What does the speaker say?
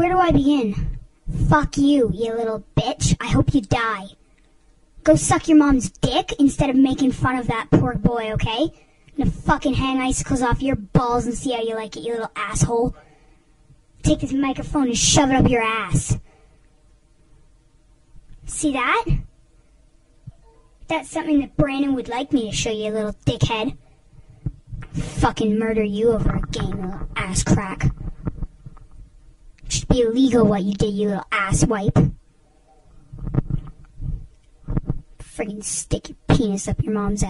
Where do I begin? Fuck you, you little bitch. I hope you die. Go suck your mom's dick instead of making fun of that poor boy, okay? Gonna fucking hang icicles off your balls and see how you like it, you little asshole. Take this microphone and shove it up your ass. See that? That's something that Brandon would like me to show you, little dickhead. Fucking murder you over a game, little ass crack. Be illegal what you did, you little ass wipe. Friggin' stick your penis up your mom's ass.